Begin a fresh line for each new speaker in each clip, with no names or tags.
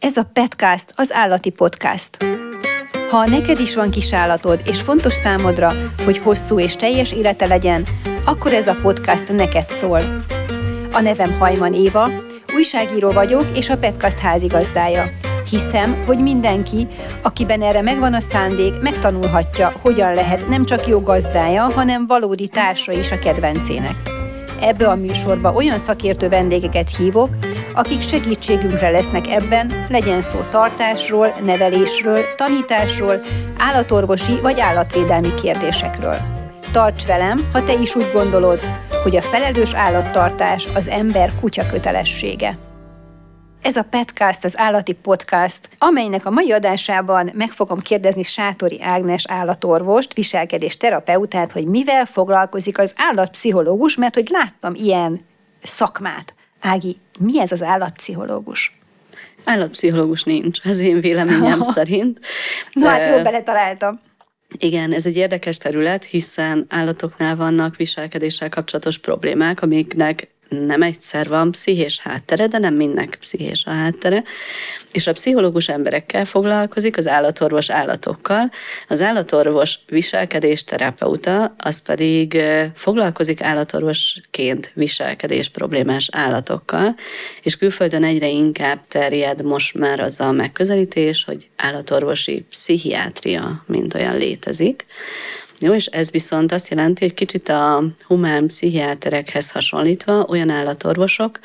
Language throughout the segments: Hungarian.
Ez a Petcast az állati podcast. Ha neked is van kis állatod, és fontos számodra, hogy hosszú és teljes élete legyen, akkor ez a podcast neked szól. A nevem Hajman Éva, újságíró vagyok, és a Petcast házigazdája. Hiszem, hogy mindenki, akiben erre megvan a szándék, megtanulhatja, hogyan lehet nem csak jó gazdája, hanem valódi társa is a kedvencének. Ebbe a műsorba olyan szakértő vendégeket hívok, akik segítségünkre lesznek ebben, legyen szó tartásról, nevelésről, tanításról, állatorvosi vagy állatvédelmi kérdésekről. Tarts velem, ha te is úgy gondolod, hogy a felelős állattartás az ember kutya kötelessége. Ez a Petcast, az állati podcast, amelynek a mai adásában meg fogom kérdezni Sátori Ágnes állatorvost, viselkedés terapeutát, hogy mivel foglalkozik az állatpszichológus, mert hogy láttam ilyen szakmát. Ági, mi ez az állatpszichológus?
Állatpszichológus nincs, az én véleményem szerint.
Na hát jól beletaláltam.
Igen, ez egy érdekes terület, hiszen állatoknál vannak viselkedéssel kapcsolatos problémák, amiknek nem egyszer van pszichés háttere, de nem mindnek pszichés a háttere, és a pszichológus emberekkel foglalkozik, az állatorvos állatokkal, az állatorvos viselkedés terapeuta, az pedig foglalkozik állatorvosként viselkedés problémás állatokkal, és külföldön egyre inkább terjed most már az a megközelítés, hogy állatorvosi pszichiátria, mint olyan létezik. Jó, és ez viszont azt jelenti, hogy kicsit a humán pszichiáterekhez hasonlítva olyan állatorvosok,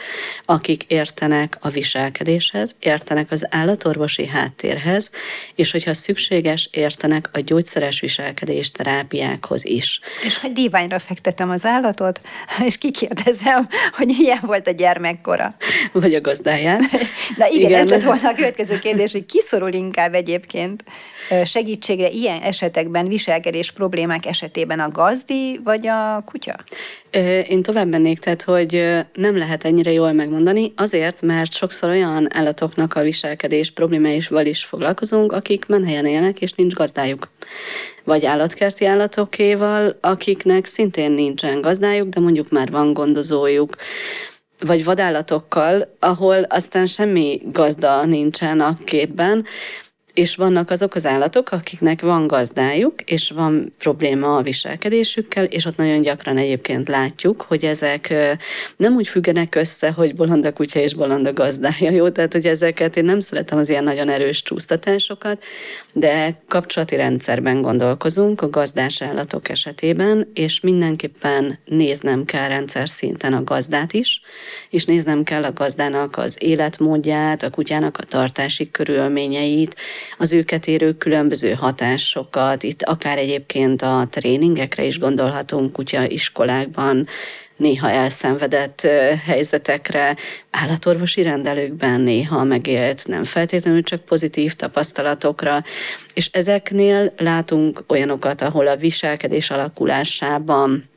akik értenek a viselkedéshez, értenek az állatorvosi háttérhez, és hogyha szükséges, értenek a gyógyszeres viselkedés terápiákhoz is.
És hogy díványra fektetem az állatot, és kikérdezem, hogy milyen volt a gyermekkora.
Vagy a gazdáját.
Na igen, igen, ez lett volna a következő kérdés, hogy kiszorul inkább egyébként segítségre ilyen esetekben, viselkedés problémák esetében a gazdi vagy a kutya?
Én tovább mennék, tehát, hogy nem lehet ennyire jól megmondani, azért, mert sokszor olyan állatoknak a viselkedés problémáival is foglalkozunk, akik menhelyen élnek, és nincs gazdájuk. Vagy állatkerti állatokéval, akiknek szintén nincsen gazdájuk, de mondjuk már van gondozójuk vagy vadállatokkal, ahol aztán semmi gazda nincsen a képben, és vannak azok az állatok, akiknek van gazdájuk, és van probléma a viselkedésükkel, és ott nagyon gyakran egyébként látjuk, hogy ezek nem úgy függenek össze, hogy bolond a kutya és bolond a gazdája, jó? Tehát, hogy ezeket én nem szeretem az ilyen nagyon erős csúsztatásokat, de kapcsolati rendszerben gondolkozunk a gazdás állatok esetében, és mindenképpen néznem kell rendszer szinten a gazdát is, és néznem kell a gazdának az életmódját, a kutyának a tartási körülményeit, az őket érő különböző hatásokat, itt akár egyébként a tréningekre is gondolhatunk kutya iskolákban, néha elszenvedett helyzetekre, állatorvosi rendelőkben néha megélt, nem feltétlenül csak pozitív tapasztalatokra, és ezeknél látunk olyanokat, ahol a viselkedés alakulásában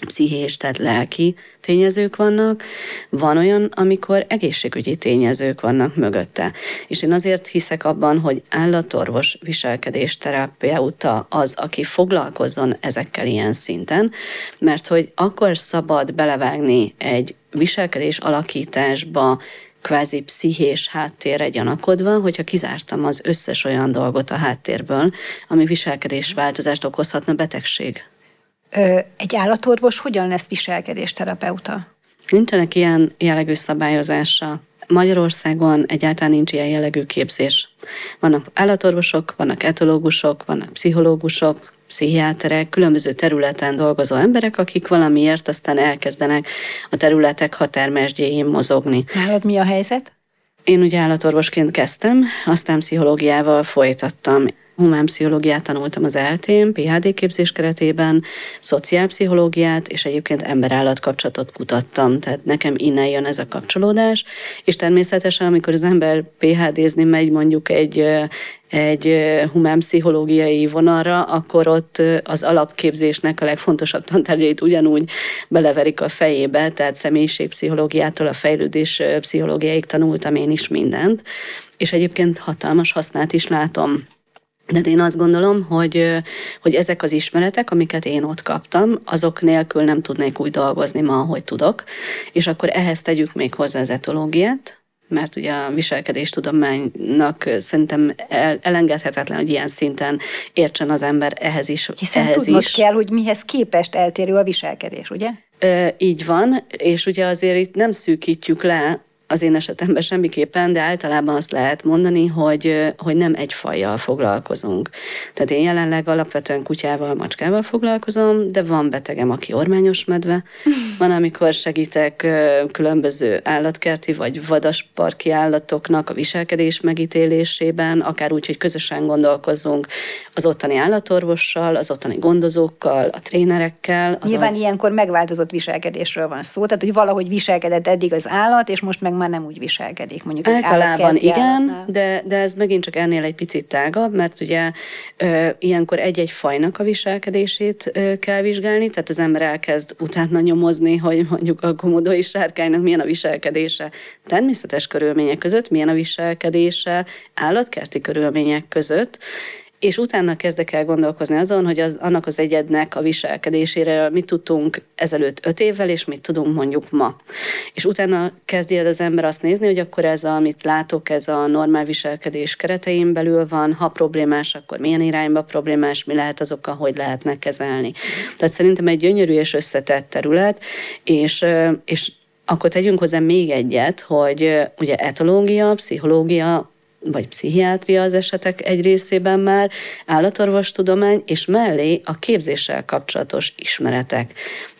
pszichés, tehát lelki tényezők vannak, van olyan, amikor egészségügyi tényezők vannak mögötte. És én azért hiszek abban, hogy állatorvos viselkedés terapeuta az, aki foglalkozzon ezekkel ilyen szinten, mert hogy akkor szabad belevágni egy viselkedés alakításba, kvázi pszichés háttérre gyanakodva, hogyha kizártam az összes olyan dolgot a háttérből, ami viselkedésváltozást okozhatna betegség
egy állatorvos hogyan lesz viselkedésterapeuta?
Nincsenek ilyen jellegű szabályozása. Magyarországon egyáltalán nincs ilyen jellegű képzés. Vannak állatorvosok, vannak etológusok, vannak pszichológusok, pszichiáterek, különböző területen dolgozó emberek, akik valamiért aztán elkezdenek a területek határmesdjéjén mozogni.
Nálad mi a helyzet?
Én ugye állatorvosként kezdtem, aztán pszichológiával folytattam humánpszichológiát tanultam az eltén, PHD képzés keretében, szociálpszichológiát, és egyébként ember-állat kapcsolatot kutattam, tehát nekem innen jön ez a kapcsolódás, és természetesen, amikor az ember PHD-zni megy mondjuk egy egy humánpszichológiai vonalra, akkor ott az alapképzésnek a legfontosabb tantárgyait ugyanúgy beleverik a fejébe, tehát személyiségpszichológiától a fejlődés pszichológiáig tanultam én is mindent, és egyébként hatalmas hasznát is látom de én azt gondolom, hogy, hogy ezek az ismeretek, amiket én ott kaptam, azok nélkül nem tudnék úgy dolgozni ma, ahogy tudok, és akkor ehhez tegyük még hozzá az etológiát, mert ugye a viselkedéstudománynak szerintem elengedhetetlen, hogy ilyen szinten értsen az ember ehhez is.
Hiszen
ehhez
tudnod
is.
kell, hogy mihez képest eltérő a viselkedés, ugye?
Ö, így van, és ugye azért itt nem szűkítjük le az én esetemben semmiképpen, de általában azt lehet mondani, hogy, hogy nem egy fajjal foglalkozunk. Tehát én jelenleg alapvetően kutyával, macskával foglalkozom, de van betegem, aki ormányos medve. Van, amikor segítek különböző állatkerti vagy vadasparki állatoknak a viselkedés megítélésében, akár úgy, hogy közösen gondolkozunk az ottani állatorvossal, az ottani gondozókkal, a trénerekkel.
Az Nyilván a... ilyenkor megváltozott viselkedésről van szó, tehát hogy valahogy viselkedett eddig az állat, és most meg már nem úgy viselkedik. Mondjuk
Általában igen, de, de ez megint csak ennél egy picit tágabb, mert ugye ö, ilyenkor egy-egy fajnak a viselkedését ö, kell vizsgálni, tehát az ember elkezd utána nyomozni, hogy mondjuk a komodói sárkánynak milyen a viselkedése természetes körülmények között, milyen a viselkedése állatkerti körülmények között, és utána kezdek el gondolkozni azon, hogy az, annak az egyednek a viselkedésére mit tudtunk ezelőtt öt évvel, és mit tudunk mondjuk ma. És utána kezdi el az ember azt nézni, hogy akkor ez, amit látok, ez a normál viselkedés keretein belül van, ha problémás, akkor milyen irányba problémás, mi lehet az oka, hogy lehetne kezelni. Tehát szerintem egy gyönyörű és összetett terület, és, és akkor tegyünk hozzá még egyet, hogy ugye etológia, pszichológia, vagy pszichiátria az esetek egy részében már, állatorvostudomány, és mellé a képzéssel kapcsolatos ismeretek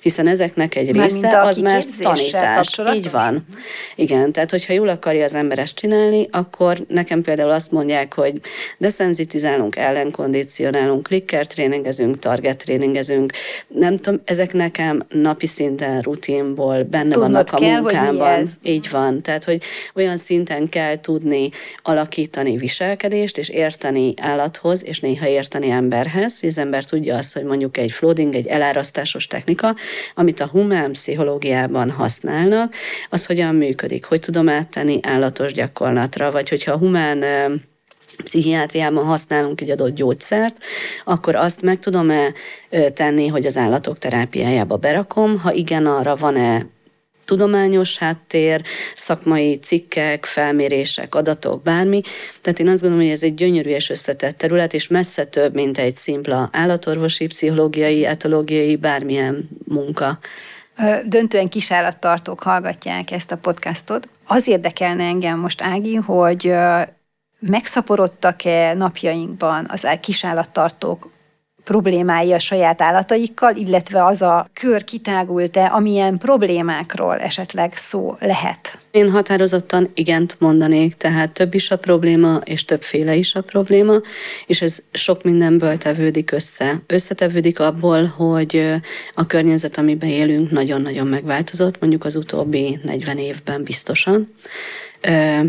hiszen ezeknek egy már része az már tanítás. Így van. Igen, tehát hogyha jól akarja az ember ezt csinálni, akkor nekem például azt mondják, hogy deszenzitizálunk, ellenkondicionálunk, clicker tréningezünk, target tréningezünk. Nem tudom, ezek nekem napi szinten rutinból benne Tudnod vannak a kell, munkámban. Így van. Tehát, hogy olyan szinten kell tudni alakítani viselkedést, és érteni állathoz, és néha érteni emberhez, hogy az ember tudja azt, hogy mondjuk egy flooding, egy elárasztásos technika, amit a humán pszichológiában használnak, az hogyan működik, hogy tudom áttenni állatos gyakorlatra, vagy hogyha a humán pszichiátriában használunk egy adott gyógyszert, akkor azt meg tudom-e tenni, hogy az állatok terápiájába berakom, ha igen, arra van-e tudományos háttér, szakmai cikkek, felmérések, adatok, bármi. Tehát én azt gondolom, hogy ez egy gyönyörű és összetett terület, és messze több, mint egy szimpla állatorvosi, pszichológiai, etológiai, bármilyen munka.
Döntően kisállattartók hallgatják ezt a podcastot. Az érdekelne engem most, Ági, hogy megszaporodtak-e napjainkban az kisállattartók problémái a saját állataikkal, illetve az a kör kitágult-e, amilyen problémákról esetleg szó lehet?
Én határozottan igent mondanék, tehát több is a probléma, és többféle is a probléma, és ez sok mindenből tevődik össze. Összetevődik abból, hogy a környezet, amiben élünk, nagyon-nagyon megváltozott, mondjuk az utóbbi 40 évben biztosan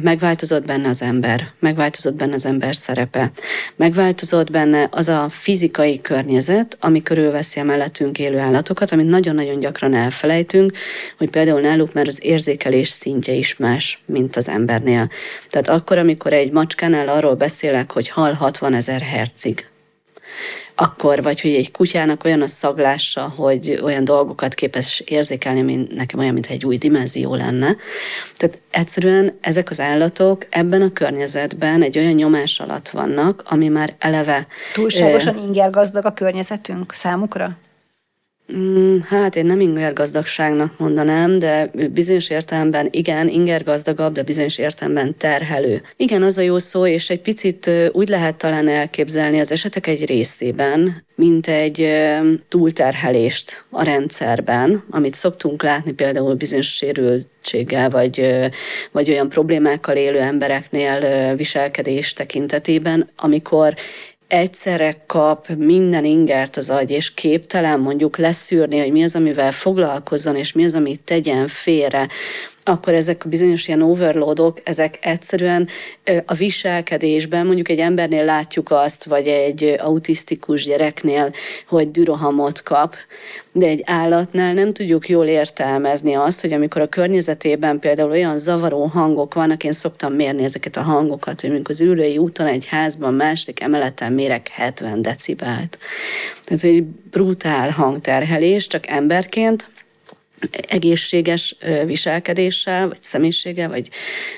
megváltozott benne az ember, megváltozott benne az ember szerepe, megváltozott benne az a fizikai környezet, ami körülveszi a mellettünk élő állatokat, amit nagyon-nagyon gyakran elfelejtünk, hogy például náluk már az érzékelés szintje is más, mint az embernél. Tehát akkor, amikor egy macskánál arról beszélek, hogy hal 60 ezer hercig, akkor, vagy hogy egy kutyának olyan a szaglása, hogy olyan dolgokat képes érzékelni, mint nekem olyan, mintha egy új dimenzió lenne. Tehát egyszerűen ezek az állatok ebben a környezetben egy olyan nyomás alatt vannak, ami már eleve...
Túlságosan ingergazdag a környezetünk számukra?
Mm, hát én nem inger gazdagságnak mondanám, de bizonyos értelemben igen, inger gazdagabb, de bizonyos értelemben terhelő. Igen, az a jó szó, és egy picit úgy lehet talán elképzelni az esetek egy részében, mint egy túlterhelést a rendszerben, amit szoktunk látni például bizonyos sérültséggel, vagy, vagy olyan problémákkal élő embereknél viselkedés tekintetében, amikor egyszerre kap minden ingert az agy, és képtelen mondjuk leszűrni, hogy mi az, amivel foglalkozzon, és mi az, amit tegyen félre, akkor ezek a bizonyos ilyen overloadok, ezek egyszerűen a viselkedésben, mondjuk egy embernél látjuk azt, vagy egy autisztikus gyereknél, hogy dürohamot kap, de egy állatnál nem tudjuk jól értelmezni azt, hogy amikor a környezetében például olyan zavaró hangok vannak, én szoktam mérni ezeket a hangokat, hogy mondjuk az ülői úton egy házban második emeleten mérek 70 decibelt. Tehát, egy brutál hangterhelés, csak emberként, egészséges viselkedéssel, vagy személyiséggel, vagy,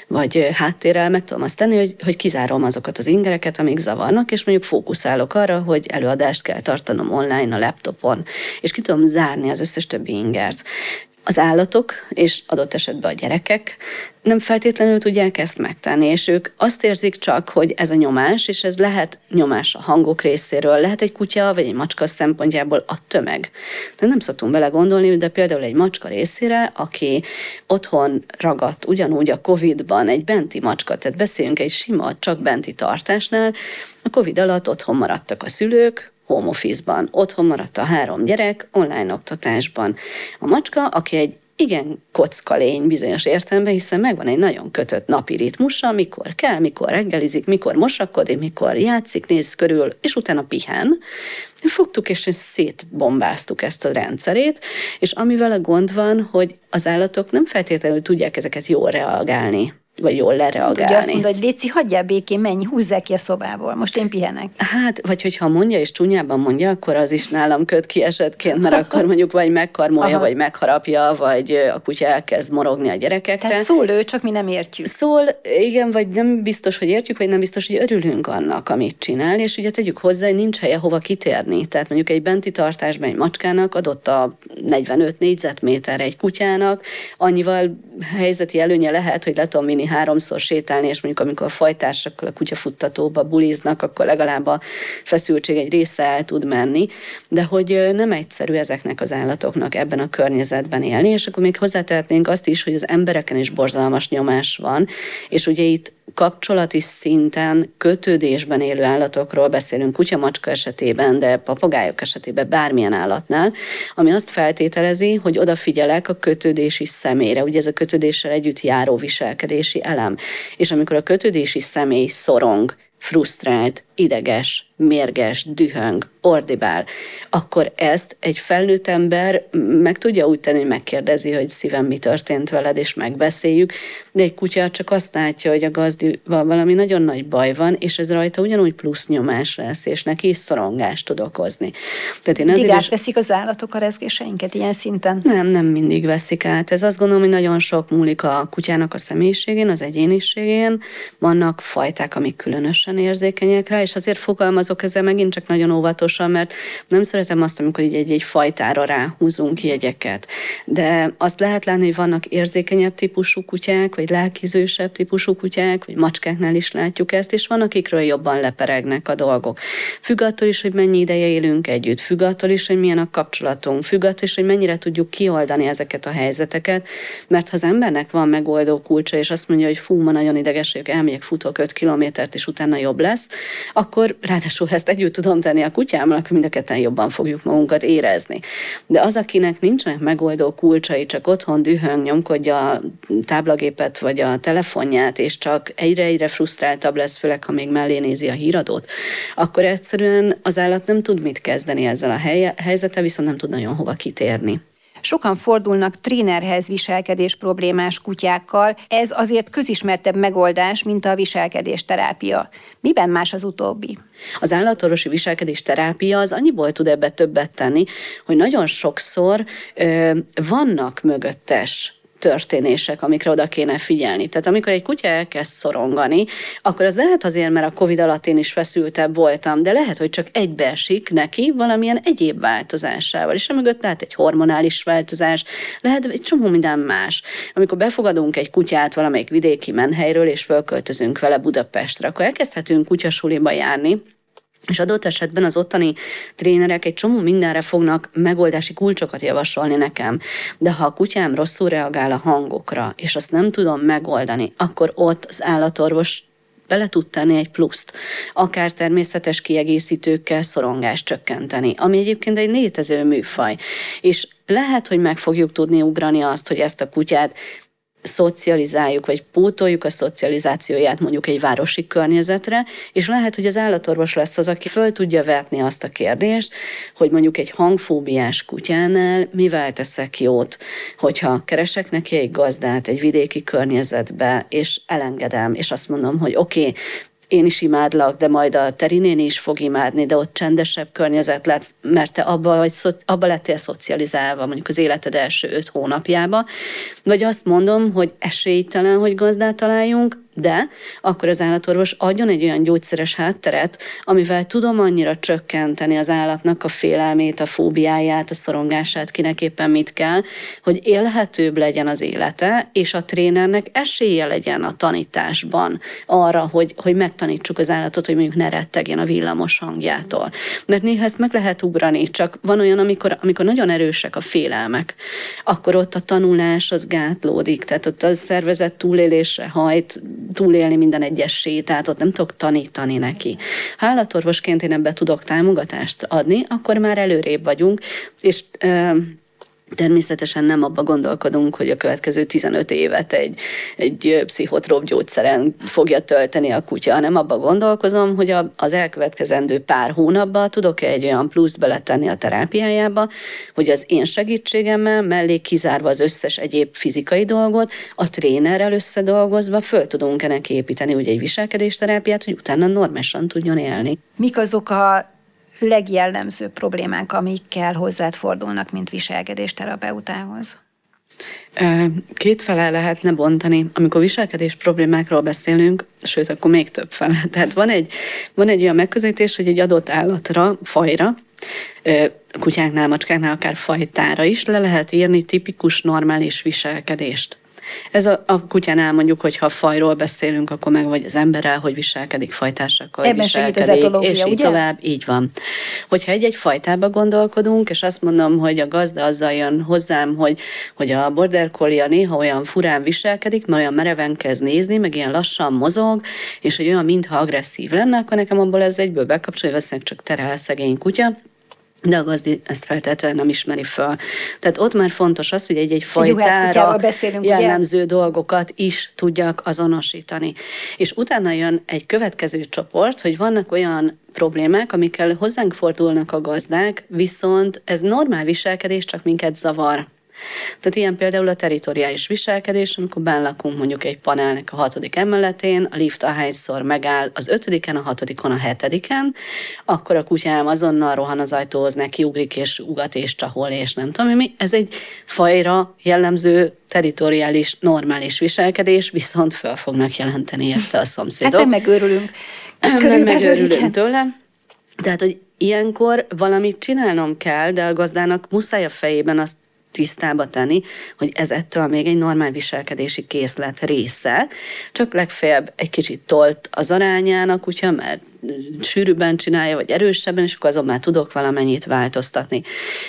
vagy háttérrel meg tudom azt tenni, hogy, hogy kizárom azokat az ingereket, amik zavarnak, és mondjuk fókuszálok arra, hogy előadást kell tartanom online a laptopon, és ki tudom zárni az összes többi ingert az állatok, és adott esetben a gyerekek nem feltétlenül tudják ezt megtenni, és ők azt érzik csak, hogy ez a nyomás, és ez lehet nyomás a hangok részéről, lehet egy kutya vagy egy macska szempontjából a tömeg. De nem szoktunk bele gondolni, de például egy macska részére, aki otthon ragadt ugyanúgy a Covid-ban egy benti macska, tehát beszéljünk egy sima, csak benti tartásnál, a Covid alatt otthon maradtak a szülők, home office-ban. Otthon maradt a három gyerek, online oktatásban. A macska, aki egy igen kocka lény bizonyos értelemben, hiszen megvan egy nagyon kötött napi ritmusa, mikor kell, mikor reggelizik, mikor mosakodik, mikor játszik, néz körül, és utána pihen. Fogtuk és szétbombáztuk ezt a rendszerét, és amivel a gond van, hogy az állatok nem feltétlenül tudják ezeket jól reagálni vagy jól lereagálni. Ugye
azt mondod, hogy Léci, hagyjál békén, menj, húzzák ki a szobából, most én pihenek.
Hát, vagy hogyha mondja, és csúnyában mondja, akkor az is nálam köt ki esetként, mert akkor mondjuk vagy megkarmolja, Aha. vagy megharapja, vagy a kutya elkezd morogni a gyerekekre.
Tehát szól ő, csak mi nem értjük.
Szól, igen, vagy nem biztos, hogy értjük, vagy nem biztos, hogy örülünk annak, amit csinál, és ugye tegyük hozzá, hogy nincs helye hova kitérni. Tehát mondjuk egy benti tartásban egy macskának adott a 45 négyzetméter egy kutyának, annyival helyzeti előnye lehet, hogy le tudom vinni háromszor sétálni, és mondjuk amikor a fajtársakkal a kutyafuttatóba buliznak, akkor legalább a feszültség egy része el tud menni, de hogy nem egyszerű ezeknek az állatoknak ebben a környezetben élni, és akkor még hozzátehetnénk azt is, hogy az embereken is borzalmas nyomás van, és ugye itt kapcsolati szinten kötődésben élő állatokról beszélünk kutya-macska esetében, de papagájok esetében bármilyen állatnál, ami azt feltételezi, hogy odafigyelek a kötődési személyre, ugye ez a kötődéssel együtt járó viselkedési elem. És amikor a kötődési személy szorong, frusztrált, ideges, mérges, dühöng, ordibál, akkor ezt egy felnőtt ember meg tudja úgy tenni, hogy megkérdezi, hogy szívem mi történt veled, és megbeszéljük, de egy kutya csak azt látja, hogy a gazdival valami nagyon nagy baj van, és ez rajta ugyanúgy plusz nyomás lesz, és neki is szorongást tud okozni.
Tehát én azért is... veszik az állatok a rezgéseinket ilyen szinten?
Nem, nem mindig veszik át. Ez azt gondolom, hogy nagyon sok múlik a kutyának a személyiségén, az egyéniségén. Vannak fajták, amik különösen érzékenyek rá, és azért fogalmazok ezzel megint csak nagyon óvatosan, mert nem szeretem azt, amikor így egy-egy fajtára ráhúzunk jegyeket. De azt lehet látni, hogy vannak érzékenyebb típusú kutyák, vagy lelkizősebb típusú kutyák, vagy macskáknál is látjuk ezt, és van, akikről jobban leperegnek a dolgok. Függ attól is, hogy mennyi ideje élünk együtt, függ attól is, hogy milyen a kapcsolatunk, függ attól is, hogy mennyire tudjuk kioldani ezeket a helyzeteket, mert ha az embernek van megoldó kulcsa, és azt mondja, hogy fú, ma nagyon ideges vagyok, elmegyek, futok 5 kilométert, és utána jobb lesz, akkor ráadásul ezt együtt tudom tenni a kutyámmal, akkor mind a ketten jobban fogjuk magunkat érezni. De az, akinek nincsenek megoldó kulcsai, csak otthon dühöng, nyomkodja a táblagépet vagy a telefonját, és csak egyre-egyre frusztráltabb lesz, főleg ha még mellé nézi a híradót, akkor egyszerűen az állat nem tud mit kezdeni ezzel a helyzettel, viszont nem tud nagyon hova kitérni.
Sokan fordulnak trénerhez viselkedés problémás kutyákkal, ez azért közismertebb megoldás, mint a viselkedés terápia. Miben más az utóbbi?
Az állatorvosi viselkedés terápia az annyiból tud ebbe többet tenni, hogy nagyon sokszor ö, vannak mögöttes történések, amikre oda kéne figyelni. Tehát amikor egy kutya elkezd szorongani, akkor az lehet azért, mert a Covid alatt én is feszültebb voltam, de lehet, hogy csak egybeesik neki valamilyen egyéb változásával, és mögött lehet egy hormonális változás, lehet egy csomó minden más. Amikor befogadunk egy kutyát valamelyik vidéki menhelyről, és fölköltözünk vele Budapestre, akkor elkezdhetünk kutyasuliba járni, és adott esetben az ottani trénerek egy csomó mindenre fognak megoldási kulcsokat javasolni nekem. De ha a kutyám rosszul reagál a hangokra, és azt nem tudom megoldani, akkor ott az állatorvos bele tud tenni egy pluszt, akár természetes kiegészítőkkel szorongást csökkenteni, ami egyébként egy létező műfaj. És lehet, hogy meg fogjuk tudni ugrani azt, hogy ezt a kutyát szocializáljuk, vagy pótoljuk a szocializációját mondjuk egy városi környezetre, és lehet, hogy az állatorvos lesz az, aki föl tudja vetni azt a kérdést, hogy mondjuk egy hangfóbiás kutyánál mivel teszek jót, hogyha keresek neki egy gazdát egy vidéki környezetbe, és elengedem, és azt mondom, hogy oké, okay, én is imádlak, de majd a Terinéni is fog imádni, de ott csendesebb környezet lesz, mert te abba, vagy, abba lettél szocializálva, mondjuk az életed első öt hónapjába, vagy azt mondom, hogy esélytelen, hogy gazdát találjunk, de akkor az állatorvos adjon egy olyan gyógyszeres hátteret, amivel tudom annyira csökkenteni az állatnak a félelmét, a fóbiáját, a szorongását, kinek éppen mit kell, hogy élhetőbb legyen az élete, és a trénernek esélye legyen a tanításban arra, hogy, hogy megtanítsuk az állatot, hogy mondjuk ne rettegjen a villamos hangjától. Mert néha ezt meg lehet ugrani, csak van olyan, amikor, amikor nagyon erősek a félelmek, akkor ott a tanulás az gátlódik, tehát ott a szervezet túlélésre hajt, túlélni minden egyes sétát, ott nem tudok tanítani neki. Ha állatorvosként én ebbe tudok támogatást adni, akkor már előrébb vagyunk, és Természetesen nem abba gondolkodunk, hogy a következő 15 évet egy, egy pszichotróp gyógyszeren fogja tölteni a kutya, hanem abba gondolkozom, hogy a, az elkövetkezendő pár hónapban tudok egy olyan pluszt beletenni a terápiájába, hogy az én segítségemmel, mellé kizárva az összes egyéb fizikai dolgot, a trénerrel összedolgozva föl tudunk ennek építeni ugye egy viselkedésterápiát, hogy utána normálisan tudjon élni.
Mik azok a legjellemzőbb problémák, amikkel hozzád fordulnak, mint viselkedésterapeutához?
Két fele lehetne bontani. Amikor viselkedés problémákról beszélünk, sőt, akkor még több fele. Tehát van egy, van egy olyan megközelítés, hogy egy adott állatra, fajra, kutyáknál, macskáknál, akár fajtára is le lehet írni tipikus normális viselkedést. Ez a, a kutyánál mondjuk, hogy ha fajról beszélünk, akkor meg vagy az emberrel, hogy viselkedik, fajtársakkal
Ebben viselkedik, és így
ugye? tovább, így van. Hogyha egy-egy fajtába gondolkodunk, és azt mondom, hogy a gazda azzal jön hozzám, hogy, hogy a border collie néha olyan furán viselkedik, mert olyan mereven kezd nézni, meg ilyen lassan mozog, és hogy olyan mintha agresszív lenne, akkor nekem abból ez egyből bekapcsolja, hogy csak terel szegény kutya, de a gazdi ezt feltétlenül nem ismeri föl. Tehát ott már fontos az, hogy egy-egy fajtára jellemző ugye? dolgokat is tudjak azonosítani. És utána jön egy következő csoport, hogy vannak olyan problémák, amikkel hozzánk fordulnak a gazdák, viszont ez normál viselkedés, csak minket zavar. Tehát ilyen például a teritoriális viselkedés, amikor benn mondjuk egy panelnek a hatodik emeletén, a lift ahányszor megáll az ötödiken, a hatodikon, a hetediken, akkor a kutyám azonnal rohan az ajtóhoz, neki ugrik és ugat és csahol, és nem tudom mi. Ez egy fajra jellemző teritoriális, normális viselkedés, viszont föl fognak jelenteni ezt a szomszédok.
Hát megőrülünk.
Körülbelül megőrülünk tőle. Tehát, hogy ilyenkor valamit csinálnom kell, de a gazdának muszáj a fejében azt tisztába tenni, hogy ez ettől még egy normál viselkedési készlet része, csak legfeljebb egy kicsit tolt az arányának, ugye, mert sűrűbben csinálja, vagy erősebben, és akkor azon már tudok valamennyit változtatni.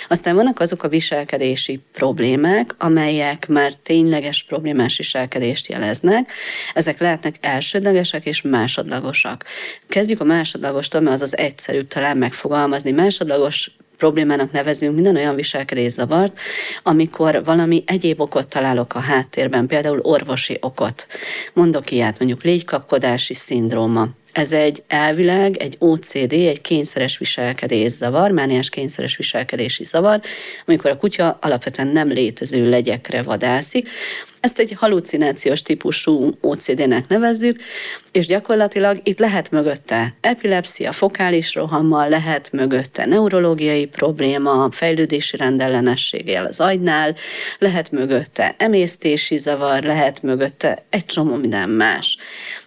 Aztán vannak azok a viselkedési problémák, amelyek már tényleges problémás viselkedést jeleznek. Ezek lehetnek elsődlegesek és másodlagosak. Kezdjük a másodlagostól, mert az az egyszerűbb talán megfogalmazni. Másodlagos problémának nevezünk minden olyan viselkedészavart, amikor valami egyéb okot találok a háttérben, például orvosi okot. Mondok ilyet, mondjuk légykapkodási szindróma, ez egy elvileg egy OCD, egy kényszeres viselkedés zavar, mániás kényszeres viselkedési zavar, amikor a kutya alapvetően nem létező legyekre vadászik, ezt egy halucinációs típusú OCD-nek nevezzük, és gyakorlatilag itt lehet mögötte epilepsia, fokális rohammal, lehet mögötte neurológiai probléma, fejlődési rendellenességgel az agynál, lehet mögötte emésztési zavar, lehet mögötte egy csomó minden más.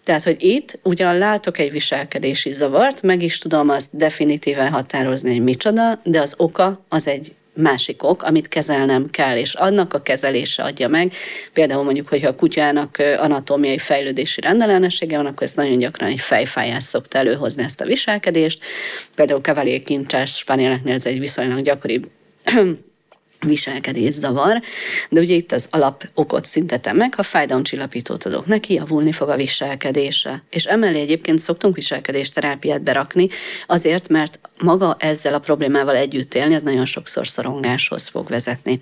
Tehát, hogy itt ugyan látok egy viselkedési zavart, meg is tudom azt definitíven határozni, hogy micsoda, de az oka az egy másik ok, amit kezelnem kell, és annak a kezelése adja meg. Például mondjuk, hogyha a kutyának anatómiai fejlődési rendellenessége van, akkor ez nagyon gyakran egy fejfájás szokta előhozni ezt a viselkedést. Például Cavalier kincsás spanieleknél ez egy viszonylag gyakori viselkedés zavar, de ugye itt az alap okot szüntetem meg, ha fájdalomcsillapítót adok neki, javulni fog a viselkedése. És emellé egyébként szoktunk viselkedésterápiát berakni, azért, mert maga ezzel a problémával együtt élni, az nagyon sokszor szorongáshoz fog vezetni.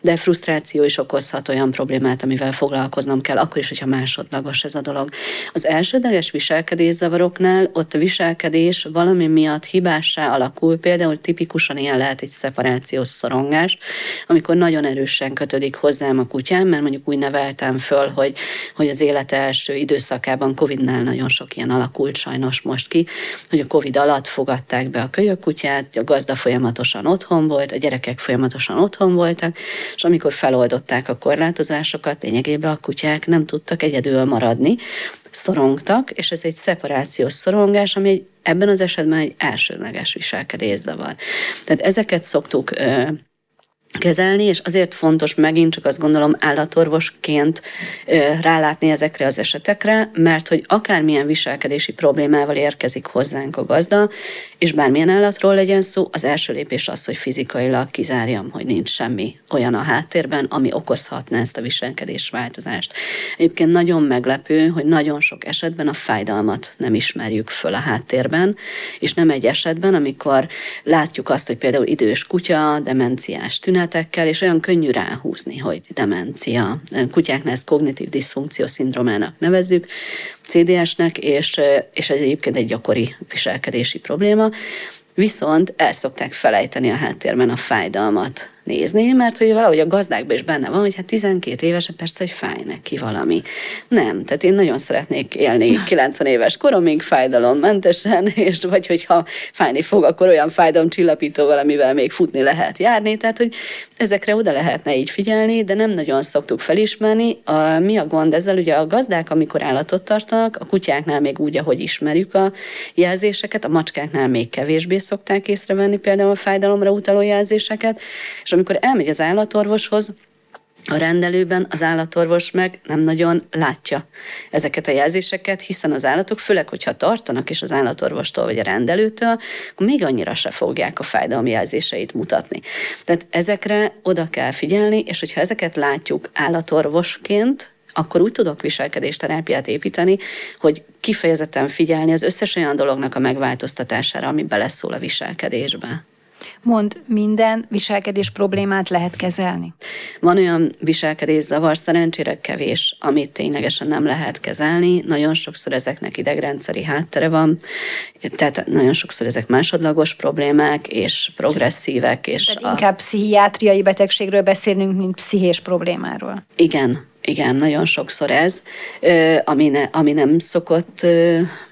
De frusztráció is okozhat olyan problémát, amivel foglalkoznom kell, akkor is, hogyha másodlagos ez a dolog. Az elsődleges viselkedészavaroknál ott a viselkedés valami miatt hibássá alakul, például tipikusan ilyen lehet egy szeparációs szorongás, amikor nagyon erősen kötődik hozzám a kutyám, mert mondjuk úgy neveltem föl, hogy, hogy az élete első időszakában Covid-nál nagyon sok ilyen alakult sajnos most ki, hogy a Covid alatt fogadták be a kölyök kutyát, a gazda folyamatosan otthon volt, a gyerekek folyamatosan otthon voltak, és amikor feloldották a korlátozásokat, lényegében a kutyák nem tudtak egyedül maradni, szorongtak, és ez egy szeparációs szorongás, ami ebben az esetben egy elsődleges viselkedészavar. Tehát ezeket szoktuk kezelni, és azért fontos megint csak azt gondolom állatorvosként rálátni ezekre az esetekre, mert hogy akármilyen viselkedési problémával érkezik hozzánk a gazda, és bármilyen állatról legyen szó, az első lépés az, hogy fizikailag kizárjam, hogy nincs semmi olyan a háttérben, ami okozhatna ezt a viselkedésváltozást. Egyébként nagyon meglepő, hogy nagyon sok esetben a fájdalmat nem ismerjük föl a háttérben, és nem egy esetben, amikor látjuk azt, hogy például idős kutya, demenciás tünet, tünetekkel, és olyan könnyű ráhúzni, hogy demencia. Kutyáknál ezt kognitív diszfunkció szindromának nevezzük, CDS-nek, és, és ez egyébként egy gyakori viselkedési probléma. Viszont el szokták felejteni a háttérben a fájdalmat nézni, mert hogy valahogy a gazdákban is benne van, hogy hát 12 éves, persze, hogy fáj neki valami. Nem, tehát én nagyon szeretnék élni 90 éves koromig fájdalommentesen, és vagy hogyha fájni fog, akkor olyan fájdalomcsillapító valamivel még futni lehet járni, tehát hogy ezekre oda lehetne így figyelni, de nem nagyon szoktuk felismerni. A, mi a gond ezzel? Ugye a gazdák, amikor állatot tartanak, a kutyáknál még úgy, ahogy ismerjük a jelzéseket, a macskáknál még kevésbé szokták észrevenni például a fájdalomra utaló jelzéseket, és amikor elmegy az állatorvoshoz, a rendelőben az állatorvos meg nem nagyon látja ezeket a jelzéseket, hiszen az állatok, főleg, hogyha tartanak is az állatorvostól vagy a rendelőtől, akkor még annyira se fogják a fájdalom jelzéseit mutatni. Tehát ezekre oda kell figyelni, és hogyha ezeket látjuk állatorvosként, akkor úgy tudok viselkedésterápiát építeni, hogy kifejezetten figyelni az összes olyan dolognak a megváltoztatására, ami beleszól a viselkedésbe.
Mond, minden viselkedés problémát lehet kezelni?
Van olyan viselkedészavar, szerencsére kevés, amit ténylegesen nem lehet kezelni. Nagyon sokszor ezeknek idegrendszeri háttere van, tehát nagyon sokszor ezek másodlagos problémák, és progresszívek. És
a... inkább pszichiátriai betegségről beszélünk, mint pszichés problémáról.
Igen, igen, nagyon sokszor ez, ami, ne, ami nem szokott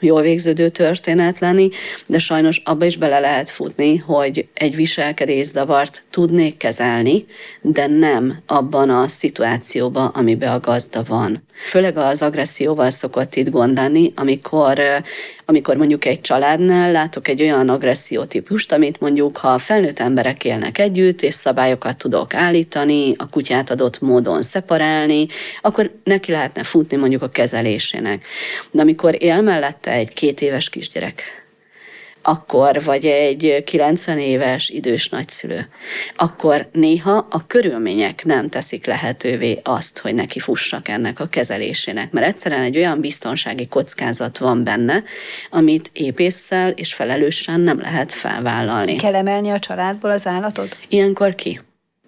jól végződő történet lenni, de sajnos abba is bele lehet futni, hogy egy viselkedészavart tudnék kezelni, de nem abban a szituációban, amiben a gazda van. Főleg az agresszióval szokott itt gondani, amikor, amikor mondjuk egy családnál látok egy olyan agressziótípust, amit mondjuk, ha felnőtt emberek élnek együtt, és szabályokat tudok állítani, a kutyát adott módon szeparálni, akkor neki lehetne futni mondjuk a kezelésének. De amikor él mellette egy két éves kisgyerek, akkor, vagy egy 90 éves idős nagyszülő, akkor néha a körülmények nem teszik lehetővé azt, hogy neki fussak ennek a kezelésének, mert egyszerűen egy olyan biztonsági kockázat van benne, amit épésszel és felelősen nem lehet felvállalni.
Ki kell emelni a családból az állatot?
Ilyenkor ki?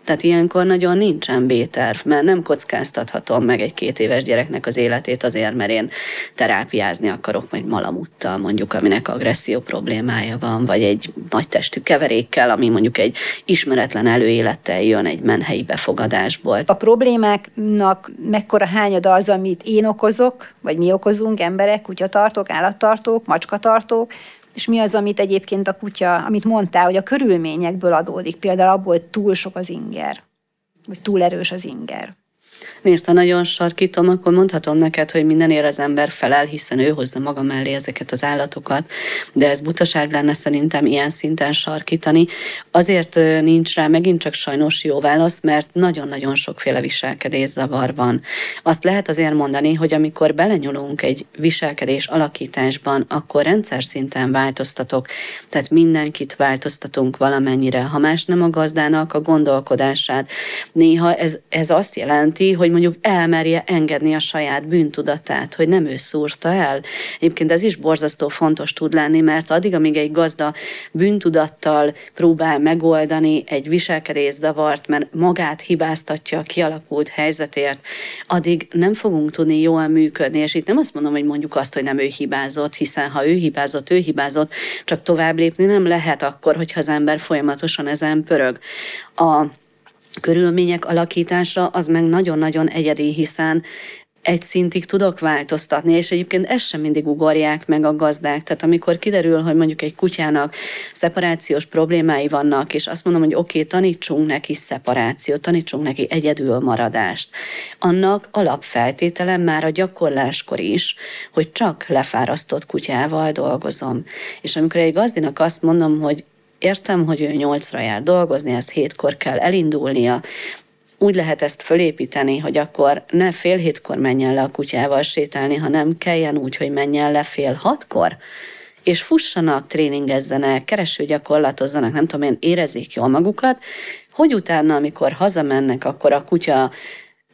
Tehát ilyenkor nagyon nincsen B-terv, mert nem kockáztathatom meg egy két éves gyereknek az életét azért, mert én terápiázni akarok, vagy malamuttal mondjuk, aminek agresszió problémája van, vagy egy nagy testű keverékkel, ami mondjuk egy ismeretlen előélettel jön egy menhelyi befogadásból.
A problémáknak mekkora hányada az, amit én okozok, vagy mi okozunk, emberek, kutyatartók, állattartók, macskatartók, és mi az, amit egyébként a kutya, amit mondtál, hogy a körülményekből adódik, például abból, hogy túl sok az inger, vagy túl erős az inger.
Nézd, ha nagyon sarkítom, akkor mondhatom neked, hogy mindenért az ember felel, hiszen ő hozza maga mellé ezeket az állatokat, de ez butaság lenne szerintem ilyen szinten sarkítani. Azért nincs rá megint csak sajnos jó válasz, mert nagyon-nagyon sokféle viselkedészavar van. Azt lehet azért mondani, hogy amikor belenyúlunk egy viselkedés alakításban, akkor rendszer szinten változtatok, tehát mindenkit változtatunk valamennyire. Ha más nem a gazdának a gondolkodását, néha ez, ez azt jelenti, hogy mondjuk elmerje engedni a saját bűntudatát, hogy nem ő szúrta el. Egyébként ez is borzasztó fontos tud lenni, mert addig, amíg egy gazda bűntudattal próbál megoldani egy viselkedésdavart, mert magát hibáztatja a kialakult helyzetért, addig nem fogunk tudni jól működni. És itt nem azt mondom, hogy mondjuk azt, hogy nem ő hibázott, hiszen ha ő hibázott, ő hibázott, csak tovább lépni nem lehet akkor, hogyha az ember folyamatosan ezen pörög. A körülmények alakítása az meg nagyon-nagyon egyedi, hiszen egy szintig tudok változtatni, és egyébként ezt sem mindig ugorják meg a gazdák. Tehát amikor kiderül, hogy mondjuk egy kutyának szeparációs problémái vannak, és azt mondom, hogy oké, okay, tanítsunk neki szeparációt, tanítsunk neki egyedül maradást, annak alapfeltétele már a gyakorláskor is, hogy csak lefárasztott kutyával dolgozom. És amikor egy gazdinak azt mondom, hogy értem, hogy ő nyolcra jár dolgozni, ez hétkor kell elindulnia, úgy lehet ezt fölépíteni, hogy akkor ne fél hétkor menjen le a kutyával sétálni, hanem kelljen úgy, hogy menjen le fél hatkor, és fussanak, tréningezzenek, keresőgyakorlatozzanak, nem tudom én, érezzék jól magukat, hogy utána, amikor hazamennek, akkor a kutya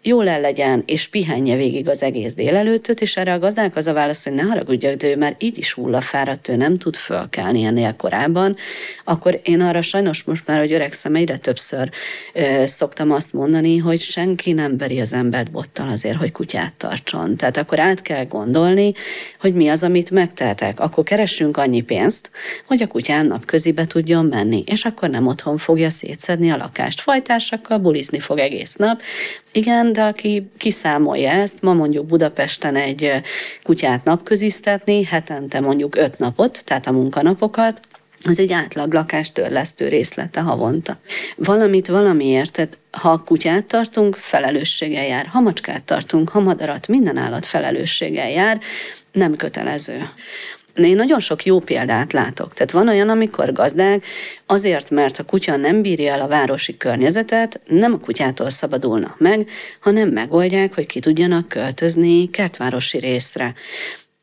jól el legyen, és pihenje végig az egész délelőttöt, és erre a gazdák az a válasz, hogy ne haragudjak, de ő már így is hullafáradt, ő nem tud fölkelni ennél korábban, akkor én arra sajnos most már, hogy öregszem, egyre többször ö, szoktam azt mondani, hogy senki nem beri az embert bottal azért, hogy kutyát tartson. Tehát akkor át kell gondolni, hogy mi az, amit megtehetek. Akkor keressünk annyi pénzt, hogy a kutyám napközibe tudjon menni, és akkor nem otthon fogja szétszedni a lakást. Fajtársakkal bulizni fog egész nap, igen, de aki kiszámolja ezt, ma mondjuk Budapesten egy kutyát napköziztetni, hetente mondjuk öt napot, tehát a munkanapokat, az egy átlag lakástörlesztő részlete havonta. Valamit valamiért, tehát ha kutyát tartunk, felelősséggel jár. Ha macskát tartunk, ha madarat, minden állat felelősséggel jár, nem kötelező. Én nagyon sok jó példát látok. Tehát van olyan, amikor gazdák azért, mert a kutya nem bírja el a városi környezetet, nem a kutyától szabadulnak meg, hanem megoldják, hogy ki tudjanak költözni kertvárosi részre.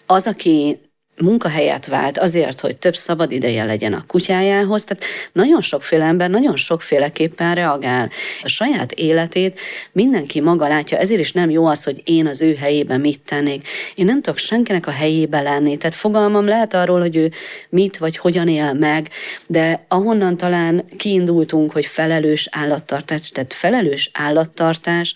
Az, aki munkahelyet vált azért, hogy több szabad ideje legyen a kutyájához. Tehát nagyon sokféle ember nagyon sokféleképpen reagál. A saját életét mindenki maga látja, ezért is nem jó az, hogy én az ő helyében mit tennék. Én nem tudok senkinek a helyébe lenni, tehát fogalmam lehet arról, hogy ő mit vagy hogyan él meg, de ahonnan talán kiindultunk, hogy felelős állattartás, tehát felelős állattartás,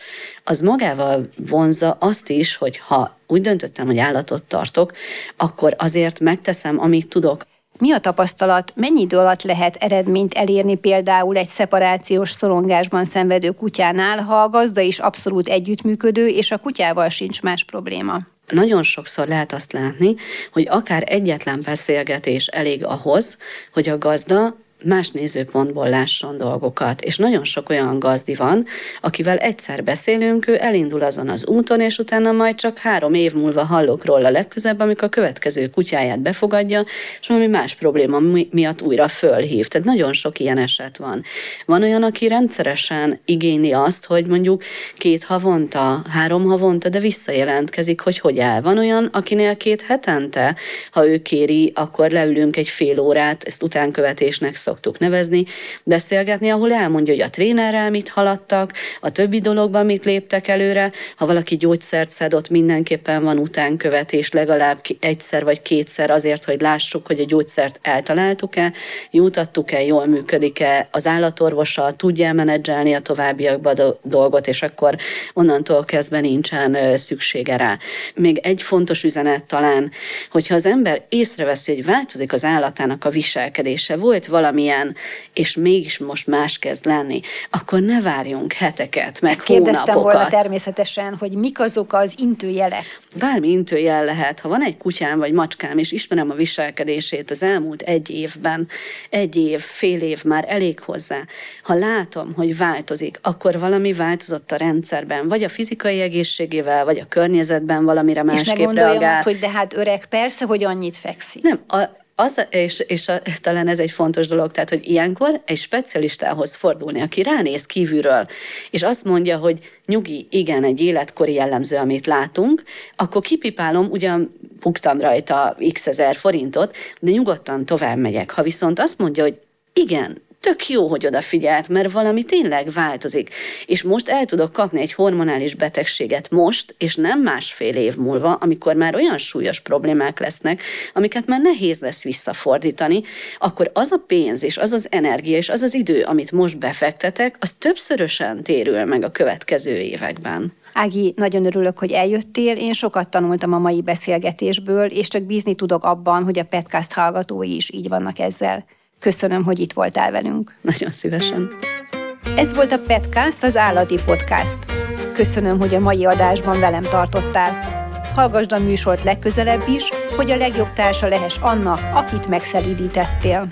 az magával vonza azt is, hogy ha úgy döntöttem, hogy állatot tartok, akkor azért megteszem, amit tudok.
Mi a tapasztalat, mennyi idő alatt lehet eredményt elérni például egy szeparációs szorongásban szenvedő kutyánál, ha a gazda is abszolút együttműködő, és a kutyával sincs más probléma?
Nagyon sokszor lehet azt látni, hogy akár egyetlen beszélgetés elég ahhoz, hogy a gazda más nézőpontból lásson dolgokat. És nagyon sok olyan gazdi van, akivel egyszer beszélünk, ő elindul azon az úton, és utána majd csak három év múlva hallok róla legközebb, amikor a következő kutyáját befogadja, és valami más probléma miatt újra fölhív. Tehát nagyon sok ilyen eset van. Van olyan, aki rendszeresen igényli azt, hogy mondjuk két havonta, három havonta, de visszajelentkezik, hogy hogy áll. Van olyan, akinél két hetente, ha ő kéri, akkor leülünk egy fél órát, ezt utánkövetésnek szoktuk nevezni, beszélgetni, ahol elmondja, hogy a trénerrel mit haladtak, a többi dologban mit léptek előre. Ha valaki gyógyszert szed, ott mindenképpen van utánkövetés, legalább egyszer vagy kétszer azért, hogy lássuk, hogy a gyógyszert eltaláltuk-e, jutattuk-e, jól működik-e, az állatorvosa tudja menedzselni a továbbiakban a dolgot, és akkor onnantól kezdve nincsen szüksége rá. Még egy fontos üzenet talán, hogyha az ember észreveszi, hogy változik az állatának a viselkedése, volt valami valamilyen, és mégis most más kezd lenni, akkor ne várjunk heteket, meg
Ezt kérdeztem volna természetesen, hogy mik azok az intőjelek.
Bármi intőjel lehet. Ha van egy kutyám vagy macskám, és ismerem a viselkedését az elmúlt egy évben, egy év, fél év már elég hozzá. Ha látom, hogy változik, akkor valami változott a rendszerben, vagy a fizikai egészségével, vagy a környezetben valamire másképp reagál. És
ne azt, hogy de hát öreg, persze, hogy annyit fekszik.
Nem, a, az, és, és a, talán ez egy fontos dolog, tehát, hogy ilyenkor egy specialistához fordulni, aki ránéz kívülről, és azt mondja, hogy nyugi, igen, egy életkori jellemző, amit látunk, akkor kipipálom, ugyan buktam rajta x ezer forintot, de nyugodtan tovább megyek. Ha viszont azt mondja, hogy igen, tök jó, hogy odafigyelt, mert valami tényleg változik. És most el tudok kapni egy hormonális betegséget most, és nem másfél év múlva, amikor már olyan súlyos problémák lesznek, amiket már nehéz lesz visszafordítani, akkor az a pénz, és az az energia, és az az idő, amit most befektetek, az többszörösen térül meg a következő években.
Ági, nagyon örülök, hogy eljöttél. Én sokat tanultam a mai beszélgetésből, és csak bízni tudok abban, hogy a podcast hallgatói is így vannak ezzel. Köszönöm, hogy itt voltál velünk.
Nagyon szívesen.
Ez volt a Petcast, az állati podcast. Köszönöm, hogy a mai adásban velem tartottál. Hallgasd a műsort legközelebb is, hogy a legjobb társa lehess annak, akit megszelídítettél.